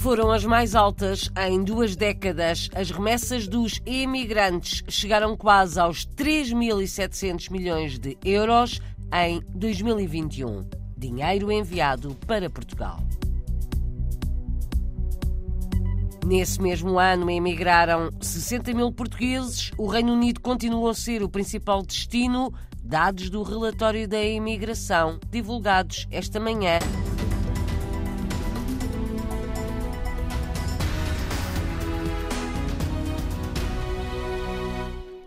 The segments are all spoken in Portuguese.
Foram as mais altas em duas décadas. As remessas dos imigrantes chegaram quase aos 3.700 milhões de euros em 2021. Dinheiro enviado para Portugal. Nesse mesmo ano emigraram 60 mil portugueses. O Reino Unido continuou a ser o principal destino, dados do relatório da imigração divulgados esta manhã.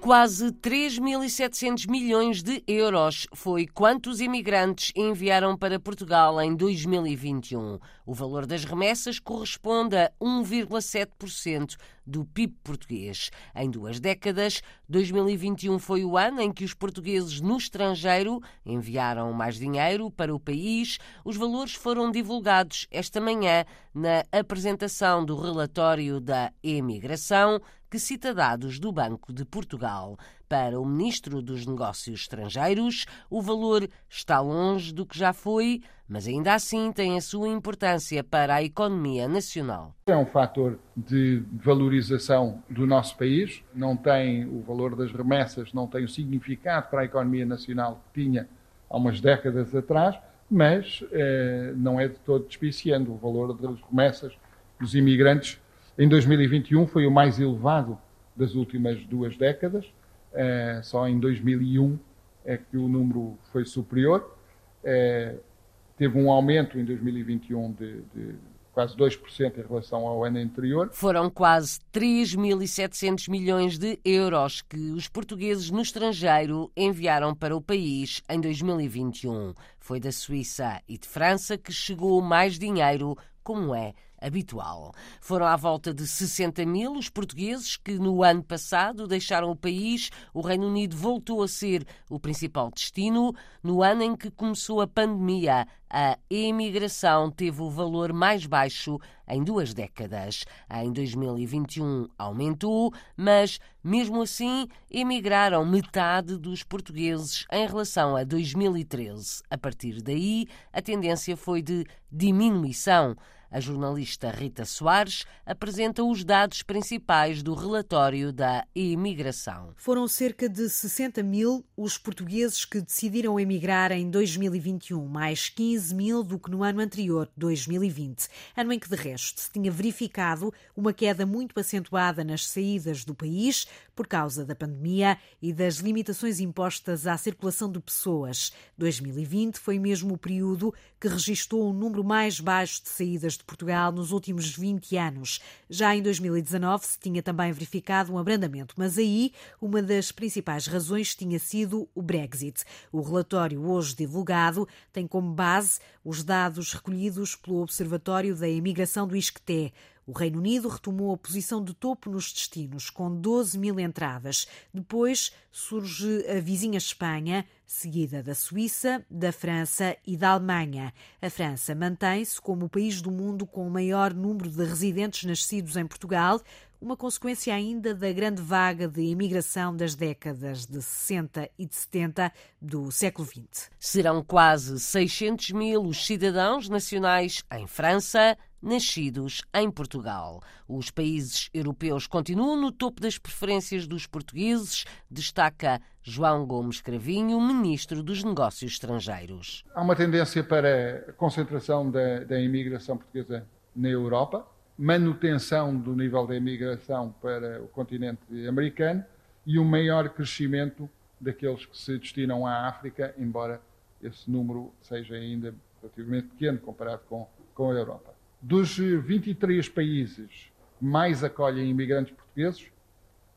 Quase 3.700 milhões de euros foi quanto os imigrantes enviaram para Portugal em 2021. O valor das remessas corresponde a 1,7% do PIB português. Em duas décadas, 2021 foi o ano em que os portugueses no estrangeiro enviaram mais dinheiro para o país. Os valores foram divulgados esta manhã na apresentação do relatório da emigração que cita dados do Banco de Portugal. Para o Ministro dos Negócios Estrangeiros, o valor está longe do que já foi, mas ainda assim tem a sua importância para a economia nacional. É um fator de valorização do nosso país, não tem o valor das remessas, não tem o significado para a economia nacional que tinha há umas décadas atrás, mas eh, não é de todo despiciando o valor das remessas dos imigrantes em 2021 foi o mais elevado das últimas duas décadas. É, só em 2001 é que o número foi superior. É, teve um aumento em 2021 de, de quase 2% em relação ao ano anterior. Foram quase 3.700 milhões de euros que os portugueses no estrangeiro enviaram para o país em 2021. Foi da Suíça e de França que chegou mais dinheiro, como é habitual. Foram à volta de 60 mil os portugueses que no ano passado deixaram o país. O Reino Unido voltou a ser o principal destino. No ano em que começou a pandemia, a emigração teve o valor mais baixo em duas décadas. Em 2021 aumentou, mas mesmo assim emigraram metade dos portugueses em relação a 2013. A partir daí, a tendência foi de diminuição. A jornalista Rita Soares apresenta os dados principais do relatório da imigração. Foram cerca de 60 mil os portugueses que decidiram emigrar em 2021, mais 15 mil do que no ano anterior, 2020, ano em que, de resto, se tinha verificado uma queda muito acentuada nas saídas do país por causa da pandemia e das limitações impostas à circulação de pessoas. 2020 foi mesmo o período que registrou um número mais baixo de saídas de de Portugal nos últimos 20 anos. Já em 2019 se tinha também verificado um abrandamento, mas aí uma das principais razões tinha sido o Brexit. O relatório hoje divulgado tem como base os dados recolhidos pelo Observatório da Imigração do ISCTE. O Reino Unido retomou a posição de topo nos destinos, com 12 mil entradas. Depois surge a vizinha Espanha, seguida da Suíça, da França e da Alemanha. A França mantém-se como o país do mundo com o maior número de residentes nascidos em Portugal, uma consequência ainda da grande vaga de imigração das décadas de 60 e de 70 do século XX. Serão quase 600 mil os cidadãos nacionais em França, nascidos em Portugal. Os países europeus continuam no topo das preferências dos portugueses, destaca João Gomes Cravinho, ministro dos Negócios Estrangeiros. Há uma tendência para a concentração da, da imigração portuguesa na Europa, manutenção do nível da imigração para o continente americano e um maior crescimento daqueles que se destinam à África, embora esse número seja ainda relativamente pequeno comparado com, com a Europa. Dos 23 países que mais acolhem imigrantes portugueses,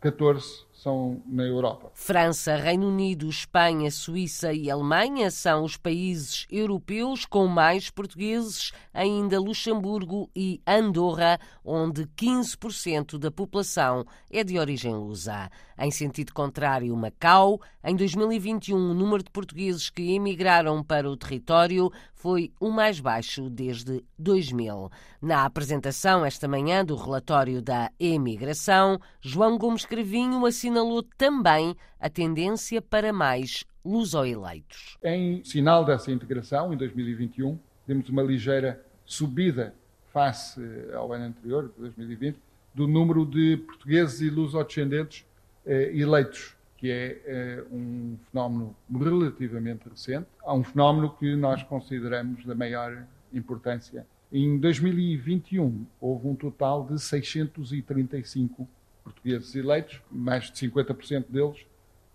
14 são na Europa. França, Reino Unido, Espanha, Suíça e Alemanha são os países europeus com mais portugueses, ainda Luxemburgo e Andorra, onde 15% da população é de origem lusa. Em sentido contrário, Macau, em 2021, o número de portugueses que emigraram para o território foi o mais baixo desde 2000. Na apresentação esta manhã do relatório da emigração, João Gomes Crevinho assinou assinalou também a tendência para mais luso-eleitos. Em sinal dessa integração, em 2021, temos uma ligeira subida face ao ano anterior, 2020, do número de portugueses e lusodescendentes eleitos que é um fenómeno relativamente recente. Há um fenómeno que nós consideramos da maior importância. Em 2021, houve um total de 635 portugueses eleitos, mais de 50% deles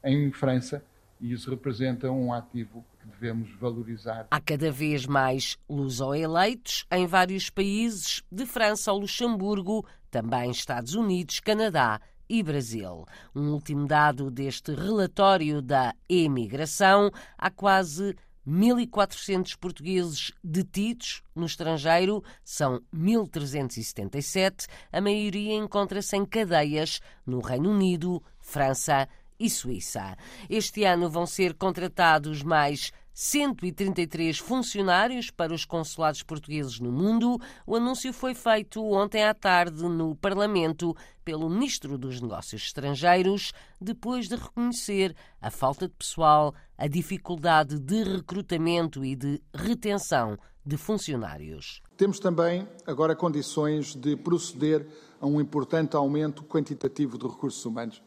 em França, e isso representa um ativo que devemos valorizar. Há cada vez mais luso-eleitos em vários países, de França ao Luxemburgo, também Estados Unidos, Canadá e Brasil. Um último dado deste relatório da emigração: há quase 1.400 portugueses detidos no estrangeiro, são 1.377. A maioria encontra-se em cadeias no Reino Unido, França e Suíça. Este ano vão ser contratados mais 133 funcionários para os consulados portugueses no mundo. O anúncio foi feito ontem à tarde no Parlamento pelo Ministro dos Negócios Estrangeiros, depois de reconhecer a falta de pessoal, a dificuldade de recrutamento e de retenção de funcionários. Temos também agora condições de proceder a um importante aumento quantitativo de recursos humanos,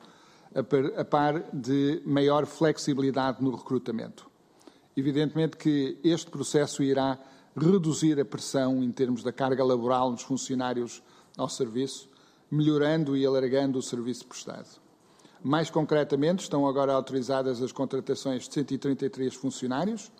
a par de maior flexibilidade no recrutamento. Evidentemente que este processo irá reduzir a pressão em termos da carga laboral nos funcionários ao serviço, melhorando e alargando o serviço prestado. Mais concretamente, estão agora autorizadas as contratações de 133 funcionários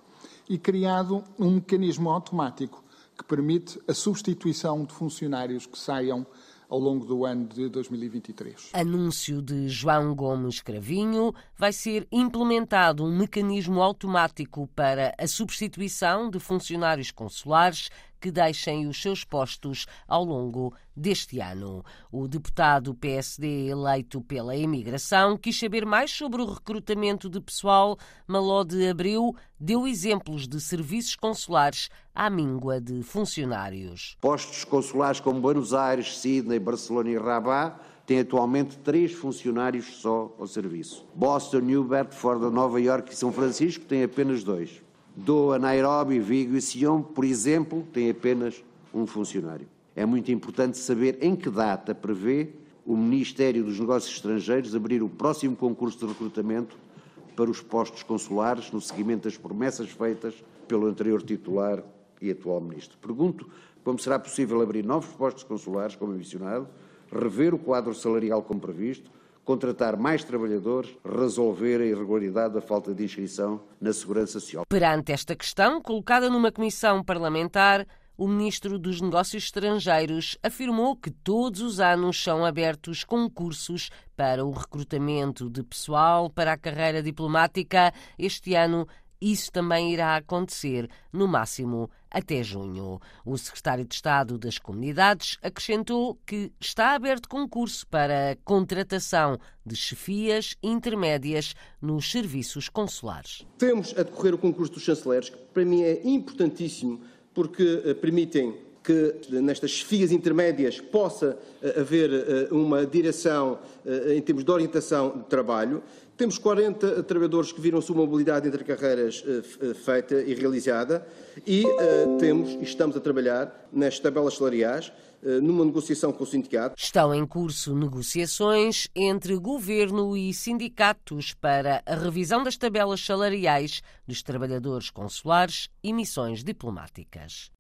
e criado um mecanismo automático que permite a substituição de funcionários que saiam ao longo do ano de 2023. Anúncio de João Gomes Cravinho. Vai ser implementado um mecanismo automático para a substituição de funcionários consulares que deixem os seus postos ao longo deste ano. O deputado PSD eleito pela imigração quis saber mais sobre o recrutamento de pessoal. Maló de Abreu deu exemplos de serviços consulares à míngua de funcionários. Postos consulares como Buenos Aires, Sydney, Barcelona e Rabat têm atualmente três funcionários só ao serviço. Boston, New Bedford, Nova York e São Francisco têm apenas dois. Doa, Nairobi, Vigo e Sion, por exemplo, têm apenas um funcionário. É muito importante saber em que data prevê o Ministério dos Negócios Estrangeiros abrir o próximo concurso de recrutamento para os postos consulares no seguimento das promessas feitas pelo anterior titular e atual Ministro. Pergunto como será possível abrir novos postos consulares, como mencionado, rever o quadro salarial como previsto, contratar mais trabalhadores, resolver a irregularidade da falta de inscrição na Segurança Social. Perante esta questão, colocada numa comissão parlamentar, o ministro dos Negócios Estrangeiros afirmou que todos os anos são abertos concursos para o recrutamento de pessoal para a carreira diplomática. Este ano isso também irá acontecer, no máximo até junho. O secretário de Estado das Comunidades acrescentou que está aberto concurso para a contratação de chefias intermédias nos serviços consulares. Temos a decorrer o concurso dos chanceleres, que para mim é importantíssimo porque eh, permitem que nestas chefias intermédias possa eh, haver eh, uma direção em termos de orientação de trabalho. Temos 40 trabalhadores que viram sua mobilidade entre carreiras feita e realizada e temos e estamos a trabalhar nas tabelas salariais numa negociação com o sindicato. Estão em curso negociações entre governo e sindicatos para a revisão das tabelas salariais dos trabalhadores consulares e missões diplomáticas.